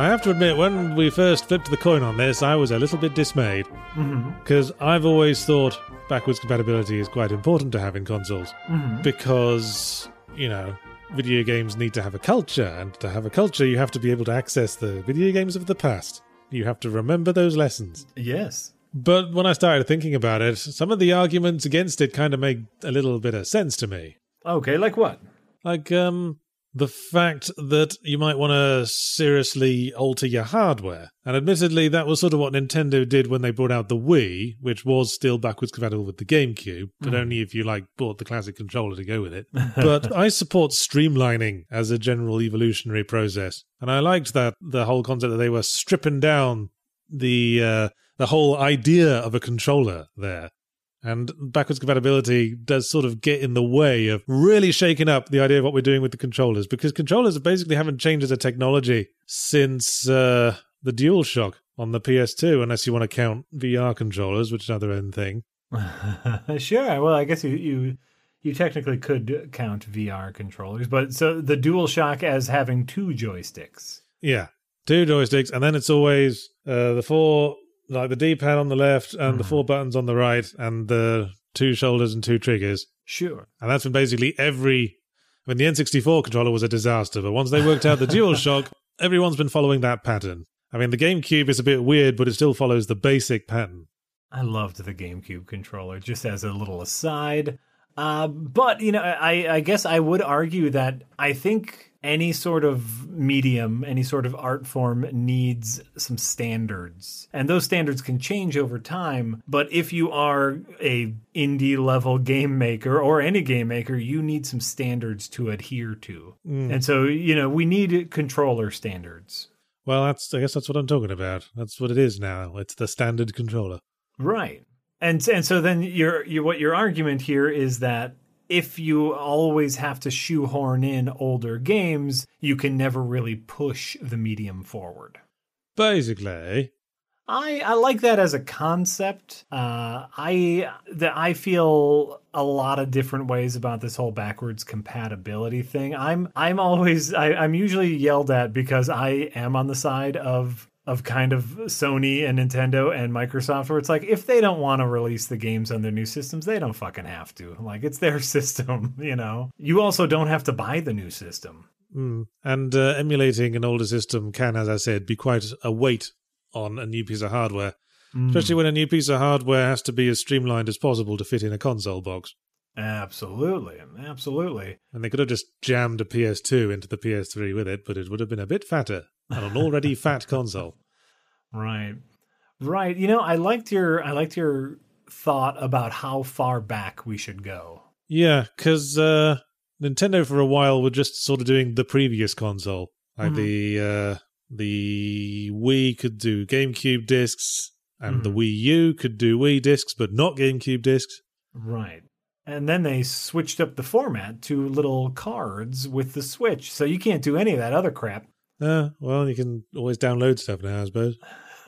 I have to admit, when we first flipped the coin on this, I was a little bit dismayed. Because I've always thought backwards compatibility is quite important to have in consoles. Because, you know, video games need to have a culture, and to have a culture, you have to be able to access the video games of the past. You have to remember those lessons. Yes. But when I started thinking about it, some of the arguments against it kind of make a little bit of sense to me. Okay, like what? Like, um, the fact that you might want to seriously alter your hardware. And admittedly, that was sort of what Nintendo did when they brought out the Wii, which was still backwards compatible with the GameCube, but only if you, like, bought the classic controller to go with it. but I support streamlining as a general evolutionary process. And I liked that the whole concept that they were stripping down the, uh, the whole idea of a controller there. And backwards compatibility does sort of get in the way of really shaking up the idea of what we're doing with the controllers because controllers basically haven't changed as a technology since uh, the DualShock on the PS2, unless you want to count VR controllers, which is another own thing. sure. Well, I guess you you you technically could count VR controllers, but so the DualShock as having two joysticks. Yeah, two joysticks, and then it's always uh, the four, like the D pad on the left and the hmm. four buttons on the right, and the two shoulders and two triggers. Sure. And that's been basically every. I mean, the N64 controller was a disaster, but once they worked out the DualShock, everyone's been following that pattern. I mean, the GameCube is a bit weird, but it still follows the basic pattern. I loved the GameCube controller, just as a little aside. Uh, but you know, I, I guess I would argue that I think any sort of medium, any sort of art form needs some standards, and those standards can change over time. But if you are a indie level game maker or any game maker, you need some standards to adhere to, and so you know we need controller standards. Well, that's I guess that's what I'm talking about. That's what it is now. It's the standard controller. Right. And and so then your your what your argument here is that if you always have to shoehorn in older games, you can never really push the medium forward. Basically, I I like that as a concept. Uh, I that I feel a lot of different ways about this whole backwards compatibility thing. I'm I'm always I, I'm usually yelled at because I am on the side of of kind of Sony and Nintendo and Microsoft, where it's like if they don't want to release the games on their new systems, they don't fucking have to. Like it's their system, you know. You also don't have to buy the new system. mm. and uh, emulating an older system can, as I said, be quite a weight on a new piece of hardware. Especially when a new piece of hardware has to be as streamlined as possible to fit in a console box. Absolutely, absolutely. And they could have just jammed a PS2 into the PS3 with it, but it would have been a bit fatter on an already fat console. Right. Right. You know, I liked your I liked your thought about how far back we should go. Yeah, because uh, Nintendo for a while were just sort of doing the previous console, like the uh, the Wii could do GameCube discs, and the Wii U could do Wii discs, but not GameCube discs. Right. And then they switched up the format to little cards with the Switch. So you can't do any of that other crap. Uh, well, you can always download stuff now, I suppose.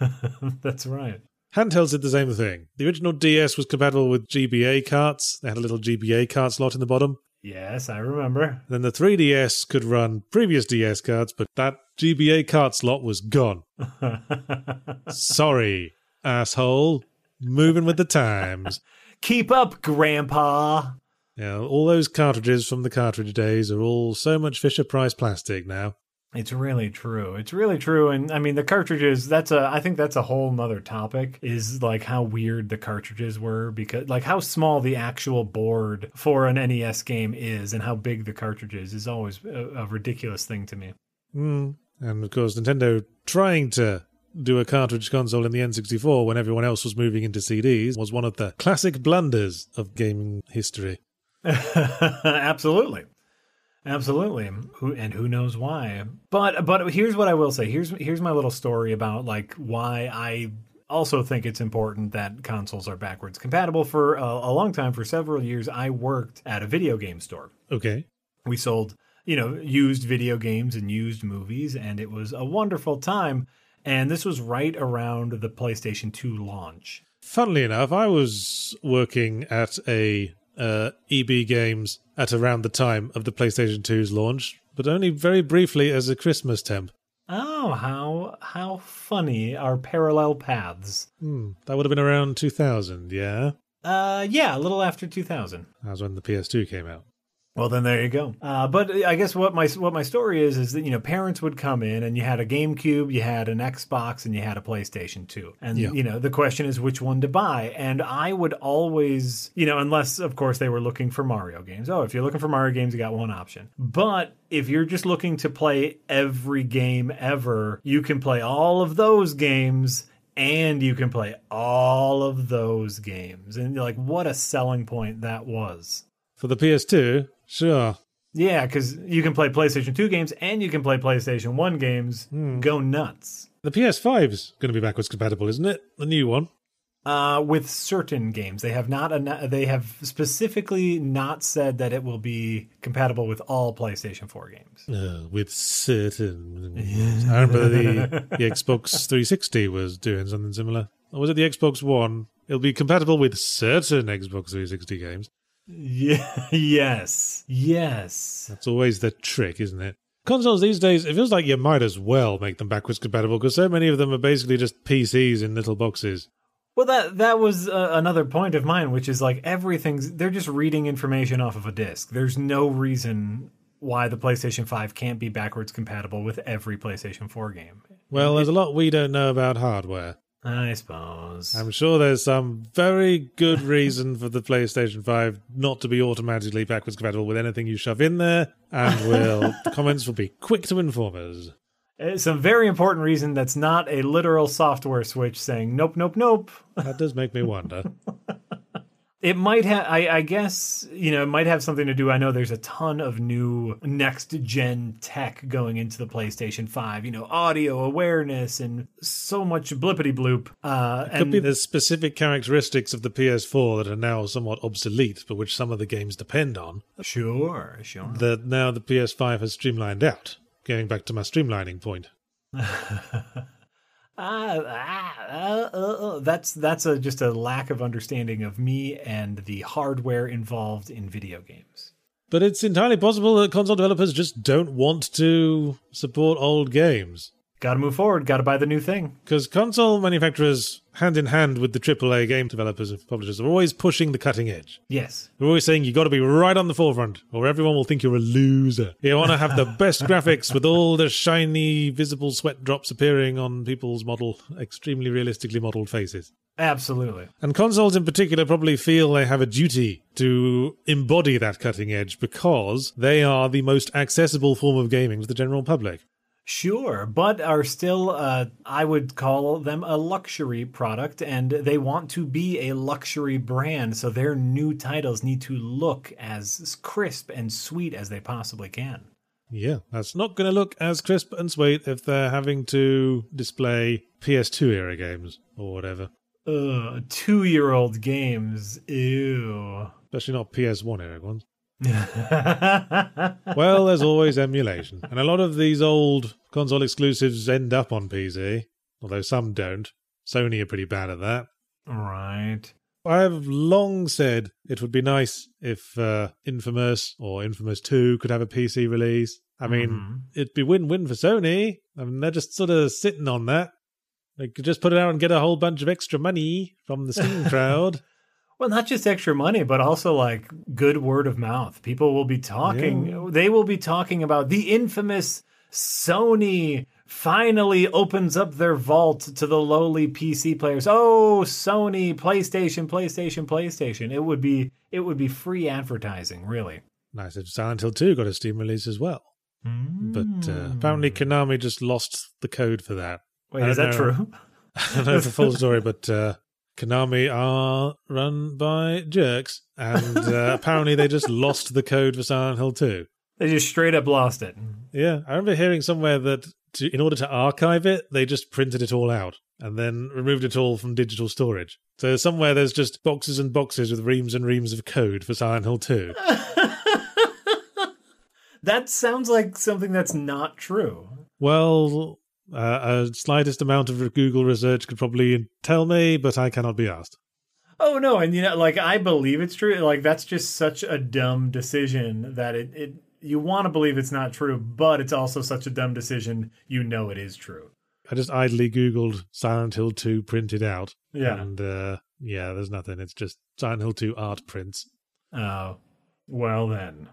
That's right. Handhelds did the same thing. The original DS was compatible with GBA carts. They had a little GBA cart slot in the bottom. Yes, I remember. Then the 3DS could run previous DS cards, but that GBA cart slot was gone. Sorry, asshole. Moving with the times. Keep up, Grandpa. Yeah, all those cartridges from the cartridge days are all so much Fisher Price plastic now. It's really true. It's really true. And I mean, the cartridges, that's a, I think that's a whole nother topic is like how weird the cartridges were because, like, how small the actual board for an NES game is and how big the cartridge is is always a, a ridiculous thing to me. Mm. And of course, Nintendo trying to do a cartridge console in the N64 when everyone else was moving into CDs was one of the classic blunders of gaming history. Absolutely. Absolutely. Who and who knows why. But but here's what I will say. Here's here's my little story about like why I also think it's important that consoles are backwards compatible. For a, a long time, for several years, I worked at a video game store. Okay. We sold, you know, used video games and used movies, and it was a wonderful time. And this was right around the PlayStation 2 launch. Funnily enough, I was working at a uh, EB Games at around the time of the PlayStation 2's launch, but only very briefly as a Christmas temp. Oh, how how funny our parallel paths. Hmm, that would have been around 2000, yeah? Uh, yeah, a little after 2000. That was when the PS2 came out. Well, then there you go. Uh, but I guess what my what my story is is that you know parents would come in and you had a GameCube, you had an Xbox, and you had a PlayStation Two, and Yeah. you know the question is which one to buy. And I would always, you know, unless of course they were looking for Mario games. Oh, if you're looking for Mario games, you got one option. But if you're just looking to play every game ever, you can play all of those games. And you can play all of those games. And you're like, what a selling point that was. For the PS2, sure. Yeah, because you can play PlayStation 2 games and you can play PlayStation 1 games. Go nuts. The PS5 is going to be backwards compatible, isn't it? The new one. Uh, with certain games, they have not. They have specifically not said that it will be compatible with all PlayStation 4 games. Uh, with certain. I remember the, the Xbox 360 was doing something similar. Or was it the Xbox One? It'll be compatible with certain Xbox 360 games. Yeah. yes. Yes. That's always the trick, isn't it? Consoles these days, it feels like you might as well make them backwards compatible because so many of them are basically just PCs in little boxes. Well, that that was uh, another point of mine, which is like everything's they're just reading information off of a disc. There's no reason why the PlayStation 5 can't be backwards compatible with every PlayStation 4 game. Well, there's a lot we don't know about hardware. I suppose. I'm sure there's some very good reason for the PlayStation 5 not to be automatically backwards compatible with anything you shove in there, and will the comments will be quick to inform us. Uh, it's a very important reason that's not a literal software switch saying nope, nope, nope. That does make me wonder. It might have, I, I guess, you know, it might have something to do. I know there's a ton of new next gen tech going into the PlayStation 5, you know, audio awareness and so much blippity bloop. Uh, Could and be the specific characteristics of the PS4 that are now somewhat obsolete, but which some of the games depend on, sure, sure. that now the PS5 has streamlined out. Going back to my streamlining point. Ah, ah, uh, uh, that's that's a, just a lack of understanding of me and the hardware involved in video games. But it's entirely possible that console developers just don't want to support old games. Got to move forward. Got to buy the new thing. Because console manufacturers, hand in hand with the AAA game developers and publishers, are always pushing the cutting edge. Yes. They're always saying you got to be right on the forefront, or everyone will think you're a loser. You want to have the best graphics with all the shiny, visible sweat drops appearing on people's model, extremely realistically modeled faces. Absolutely. And consoles in particular probably feel they have a duty to embody that cutting edge because they are the most accessible form of gaming to the general public. Sure, but are still, uh, I would call them a luxury product, and they want to be a luxury brand, so their new titles need to look as crisp and sweet as they possibly can. Yeah, that's not going to look as crisp and sweet if they're having to display PS2 era games or whatever. Ugh, two year old games. Ew. Especially not PS1 era ones. Well, there's always emulation. And a lot of these old console exclusives end up on PC, although some don't. Sony are pretty bad at that. right. I've long said it would be nice if uh, Infamous or Infamous 2 could have a PC release. I mean, Mhm. it'd be win win for Sony. I mean, they're just sort of sitting on that. They could just put it out and get a whole bunch of extra money from the Steam crowd. Well, not just extra money, but also like good word of mouth. People will be talking, they will be talking about the infamous Sony finally opens up their vault to the lowly PC players. Oh, Sony, PlayStation, PlayStation, PlayStation. It would be it would be free advertising, really. nice Silent Hill 2 got a Steam release as well. But uh, apparently Konami just lost the code for that. Wait, is that know. true? I don't know the full story, but uh, Konami are run by jerks, and uh, apparently they just lost the code for Silent Hill 2. They just straight up lost it. Yeah, I remember hearing somewhere that to, in order to archive it, they just printed it all out and then removed it all from digital storage. So somewhere there's just boxes and boxes with reams and reams of code for Silent Hill 2. That sounds like something that's not true. Well, uh, a slightest amount of Google research could probably tell me, but I cannot be asked. Oh no, and you know, like I believe it's true. Like that's just such a dumb decision that it, it you want to believe it's not true, but it's also such a dumb decision you know it is true. I just idly Googled Silent Hill 2 printed out. Yeah. And uh, yeah, there's nothing. It's just Silent Hill 2 art prints. Oh, well then.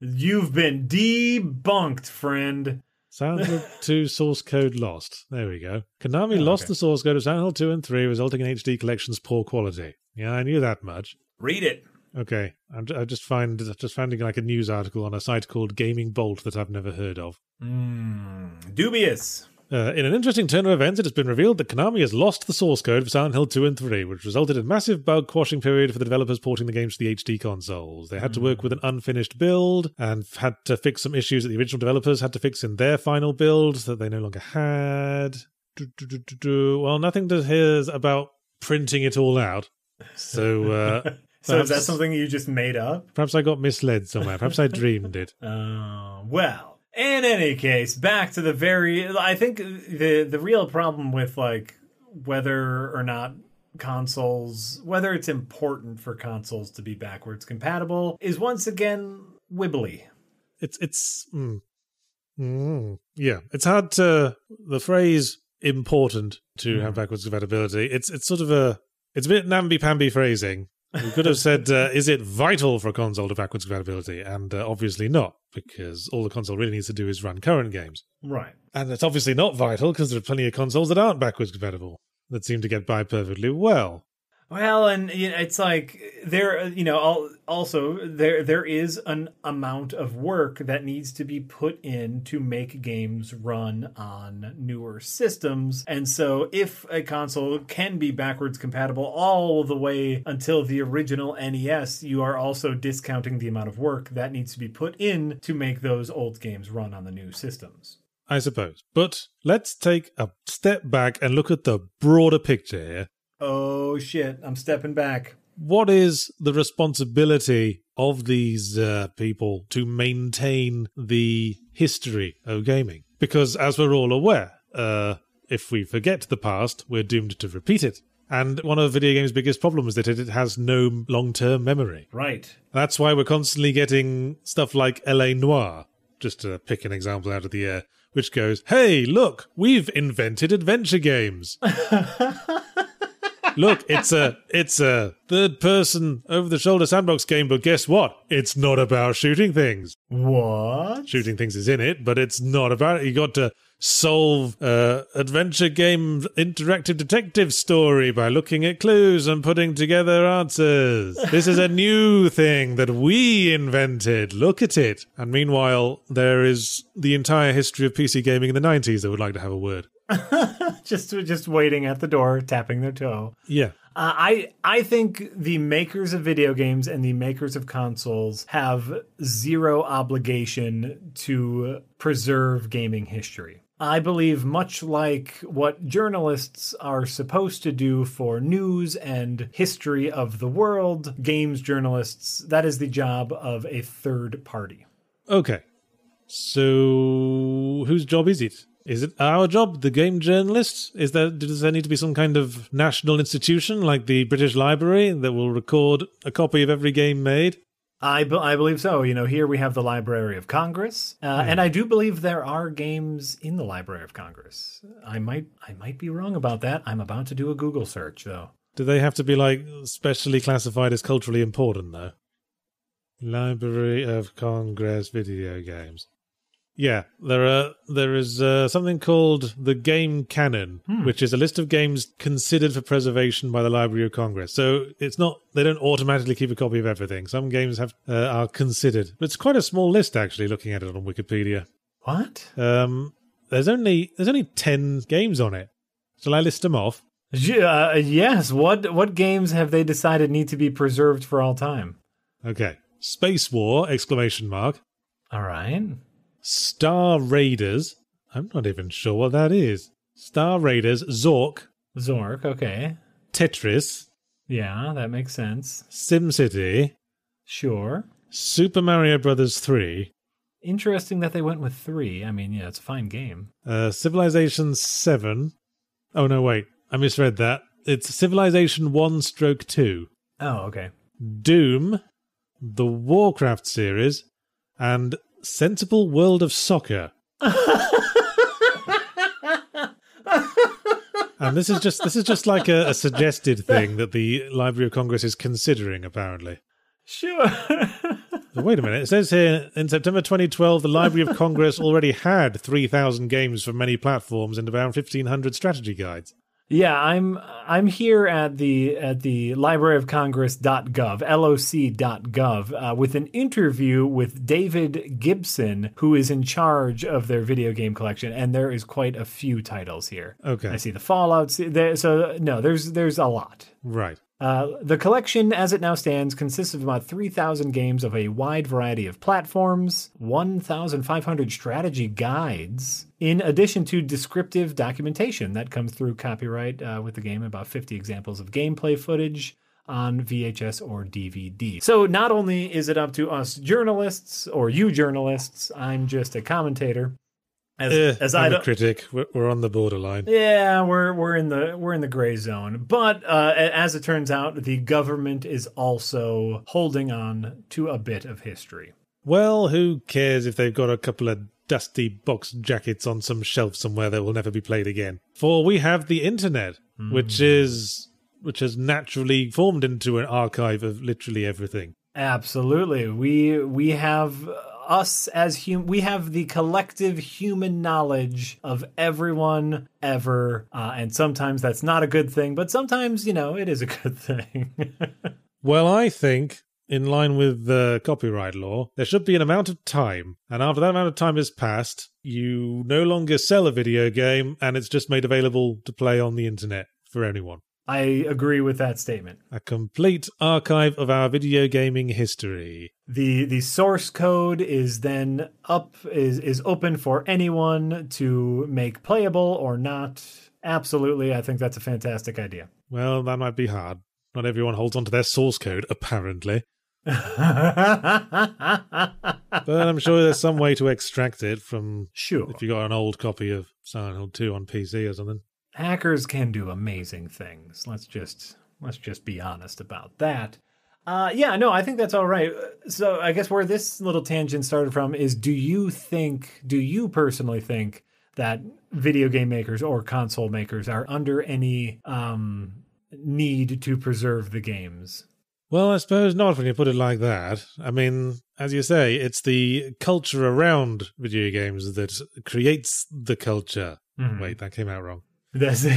You've been debunked, friend. Silent Hill 2 source code lost. There we go. Konami Oh, lost okay. the source code of Silent Hill 2 and 3, resulting in HD Collection's poor quality. Yeah, I knew that much. Read it. Okay, I'm, I just find just finding like a news article on a site called Gaming Bolt that I've never heard of. Mm, dubious. Uh, in an interesting turn of events, it has been revealed that Konami has lost the source code for Silent Hill 2 and 3, which resulted in massive bug quashing period for the developers porting the games to the HD consoles. They had to work with an unfinished build and had to fix some issues that the original developers had to fix in their final build that they no longer had. Well, nothing to hear about printing it all out. So uh, So is that something you just made up? perhaps I got misled somewhere. Perhaps I dreamed it. Uh, well, in any case, back to the very. I think the the real problem with like whether or not consoles, whether it's important for consoles to be backwards compatible, is once again wibbly. it's it's mm, mm, yeah it's hard to the phrase important to have backwards compatibility it's it's sort of a it's a bit namby-pamby phrasing we could have said uh, is it vital for a console to backwards compatibility and uh, obviously not because all the console really needs to do is run current games Right. and it's obviously not vital because there are plenty of consoles that aren't backwards compatible that seem to get by perfectly well Well, and it's like there, you know, also there there is an amount of work that needs to be put in to make games run on newer systems, and so if a console can be backwards compatible all the way until the original NES, you are also discounting the amount of work that needs to be put in to make those old games run on the new systems. i suppose. But let's take a step back and look at the broader picture here Oh shit! I'm stepping back. what is the responsibility of these uh, people to maintain the history of gaming? Because as we're all aware, uh, if we forget the past, we're doomed to repeat it. And one of video games' biggest problems is that it it has no long-term memory. Right. That's why we're constantly getting stuff like LA Noire, just to pick an example out of the air, which goes, "Hey, look, we've invented adventure games." Look, it's a it's a third person over the shoulder sandbox game, but guess what? It's not about shooting things. What? Shooting things is in it, but it's not about it. You got to solve uh adventure game interactive detective story by looking at clues and putting together answers. This is a new thing that we invented. Look at it. And meanwhile, there is the entire history of PC gaming in the 90s that would like to have a word. just just waiting at the door, tapping their toe. Yeah. Uh, I I think the makers of video games and the makers of consoles have zero obligation to preserve gaming history. I believe much like what journalists are supposed to do for news and history of the world, games journalists, that is the job of a third party. Okay. So whose job is it? Is it our job, the game journalists? Is there does there need to be some kind of national institution like the British Library that will record a copy of every game made? I, be- I believe so. You know, here we have the Library of Congress, uh, and I do believe there are games in the Library of Congress. I might I might be wrong about that. I'm about to do a Google search though. Do they have to be like specially classified as culturally important though? Library of Congress video games. Yeah, there are there is uh, something called the Game Canon, which is a list of games considered for preservation by the Library of Congress. So it's not they don't automatically keep a copy of everything. Some games have uh, are considered. But it's quite a small list actually. Looking at it on Wikipedia, What? um, there's only there's only ten games on it. Shall I list them off? Uh, yes. What what games have they decided need to be preserved for all time? Okay, Spacewar! Exclamation mark. All right. Star Raiders. I'm not even sure what that is. Star Raiders, Zork, Zork, okay. Tetris, Yeah, that makes sense. SimCity, Sure. Super Mario Brothers 3, Interesting that they went with three. I mean, yeah, it's a fine game. uh, Civilization 7. Oh, no, wait. I misread that. It's Civilization 1 stroke 2, Oh, okay. Doom, the Warcraft series, and Sensible World of Soccer. and this is just this is just like a, a suggested thing that the Library of Congress is considering, apparently. Sure. Wait a minute. It says here in September 2012, the Library of Congress already had 3,000 games for many platforms and around 1,500 strategy guides. Yeah, I'm I'm here at the at the Library of Congress.gov, loc.gov, uh, with an interview with David Gibson, who is in charge of their video game collection, and there is quite a few titles here. Okay. I see the Fallout. there- So no, there's there's a lot. Right. Uh, the collection, as it now stands, consists of about 3,000 games of a wide variety of platforms, 1,500 strategy guides, in addition to descriptive documentation that comes through copyright uh, with the game, about 50 examples of gameplay footage on VHS or DVD. So not only is it up to us journalists or you journalists, I'm just a commentator. As, Eh, as I I'm a don't, critic. We're, we're on the borderline. yeah, we're we're in the we're in the gray zone. But uh, as it turns out, the government is also holding on to a bit of history. Well, who cares if they've got a couple of dusty box jackets on some shelf somewhere that will never be played again? For we have the internet, which is which has naturally formed into an archive of literally everything. Absolutely, we we have us as hum we have the collective human knowledge of everyone ever, uh, and sometimes that's not a good thing, but sometimes you know it is a good thing. Well, I think, in line with the copyright law, there should be an amount of time, and after that amount of time has passed, you no longer sell a video game and it's just made available to play on the internet for anyone. I agree with that statement. A complete archive of our video gaming history. The the source code is then up is is open for anyone to make playable or not absolutely i think that's a fantastic idea Well, that might be hard. Not everyone holds onto their source code, apparently. But I'm sure there's some way to extract it from sure if you got an old copy of Silent Hill 2 on PC or something. hackers can do amazing things let's just let's just be honest about that uh, yeah, no, I think that's all right. So I guess where this little tangent started from is: Do you think? Do you personally think that video game makers or console makers are under any um, need to preserve the games? Well, I suppose not when you put it like that. I mean, as you say, it's the culture around video games that creates the culture. Mhm. Wait, that came out wrong. That's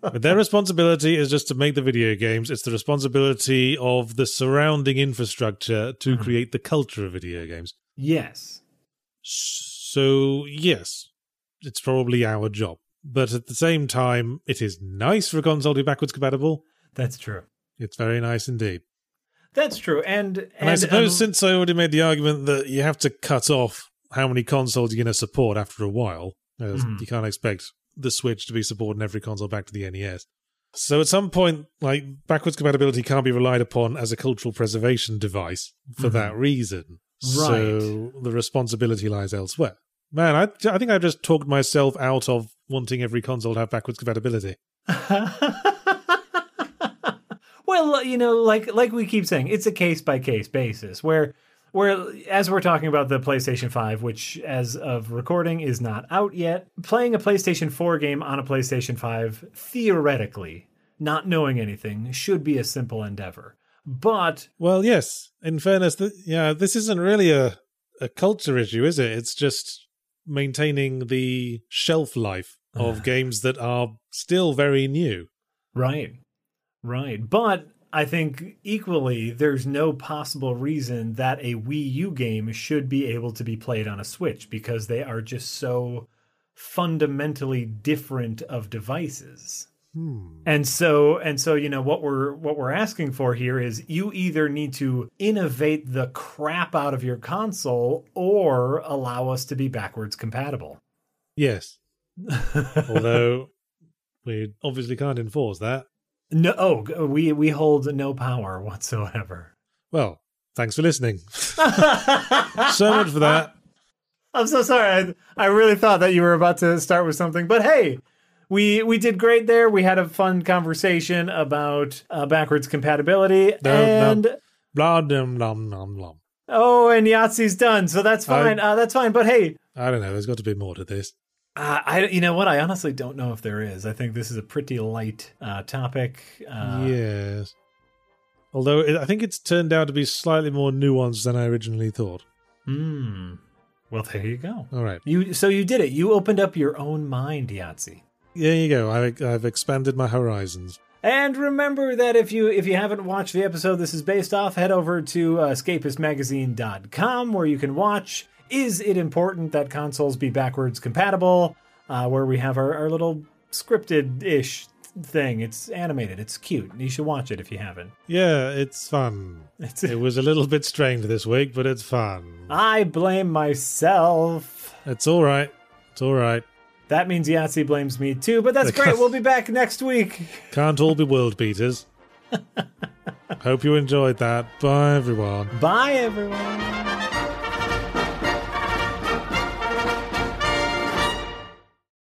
But their responsibility is just to make the video games. It's the responsibility of the surrounding infrastructure to Mhm. create the culture of video games. yes. So, yes, it's probably our job. But at the same time, it is nice for a console to be backwards compatible. That's true. It's very nice indeed. That's true. And and, And, I suppose um, since I already made the argument that you have to cut off how many consoles you're going to support after a while, Mhm. you can't expect the Switch to be supporting every console back to the NES. So at some point, like backwards compatibility can't be relied upon as a cultural preservation device for Mhm. that reason. So the responsibility lies elsewhere. Man, I, I think I just talked myself out of wanting every console to have backwards compatibility. well, you know, like like we keep saying, it's a case by case basis where where as we're talking about the PlayStation 5, which as of recording is not out yet, playing a PlayStation 4 game on a PlayStation 5 theoretically, not knowing anything, should be a simple endeavor. But Well, yes. In fairness, th- yeah, this isn't really a a culture issue, is it? It's just maintaining the shelf life of games that are still very new. Right. Right. But I think equally, there's no possible reason that a Wii U game should be able to be played on a Switch because they are just so fundamentally different of devices. Hmm. And so and so you know what we're what we're asking for here is you either need to innovate the crap out of your console or allow us to be backwards compatible. Yes. Although we obviously can't enforce that. No, oh, we we hold no power whatsoever. Well, thanks for listening. so much for that. I'm so sorry. I, I really thought that you were about to start with something, but hey, we we did great there. We had a fun conversation about uh, backwards compatibility, no. and Blah dum dum dum dum. oh, and Yahtzee's done, so that's I- fine. uh, that's fine. But hey, I don't know. There's got to be more to this. Uh, I you know what? I honestly don't know if there is. I think this is a pretty light uh, topic. Uh, yes. Although it, I think it's turned out to be slightly more nuanced than I originally thought. Hmm. Well, there you go. All right. You so you did it. You opened up your own mind, Yahtzee. There you go. I, I've expanded my horizons. And remember that if you if you haven't watched the episode this is based off, head over to uh, escapistmagazine.com where you can watch Is It Important That Consoles Be Backwards Compatible? Uh, where we have our, our little scripted ish thing. It's animated, it's cute. You should watch it if you haven't. Yeah, it's fun. It's, It was a little bit strained this week, but it's fun. I blame myself. It's all right. It's all right. That means Yahtzee blames me too, but that's great. We'll be back next week. Can't all be world beaters. Hope you enjoyed that. Bye, everyone. Bye, everyone.